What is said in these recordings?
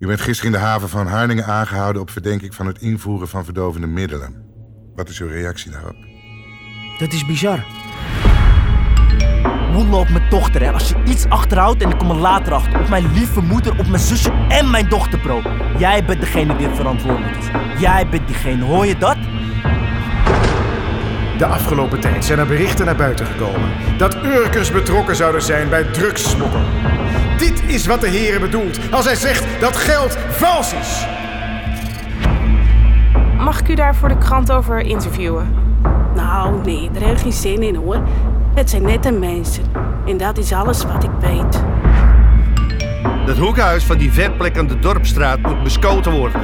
U bent gisteren in de haven van Harlingen aangehouden op verdenking van het invoeren van verdovende middelen. Wat is uw reactie daarop? Dat is bizar. Woedelen op mijn dochter, hè. Als je iets achterhoudt en ik kom er later achter. Op mijn lieve moeder, op mijn zusje en mijn dochter, bro. Jij bent degene die er verantwoordelijk is. Jij bent diegene, hoor je dat? De afgelopen tijd zijn er berichten naar buiten gekomen dat Urkers betrokken zouden zijn bij drugssmokkel. Dit is wat de heren bedoelt als hij zegt dat geld vals is. Mag ik u daar voor de krant over interviewen? Nou, nee, daar heb ik geen zin in hoor. Het zijn nette mensen. En dat is alles wat ik weet. Dat hoekhuis van die vetplek aan de Dorpstraat moet beschoten worden.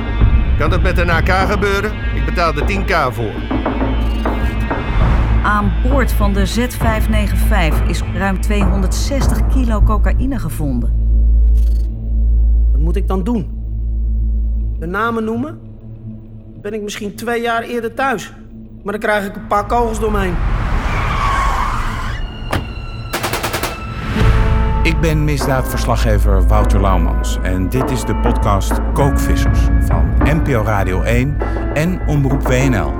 Kan dat met een AK gebeuren? Ik betaal er 10k voor. Aan boord van de Z595 is ruim 260 kilo cocaïne gevonden. Wat moet ik dan doen? De namen noemen? Ben ik misschien twee jaar eerder thuis. Maar dan krijg ik een paar kogels door me heen. Ik ben misdaadverslaggever Wouter Laumans en dit is de podcast Kookvissers van NPO Radio 1 en Omroep WNL.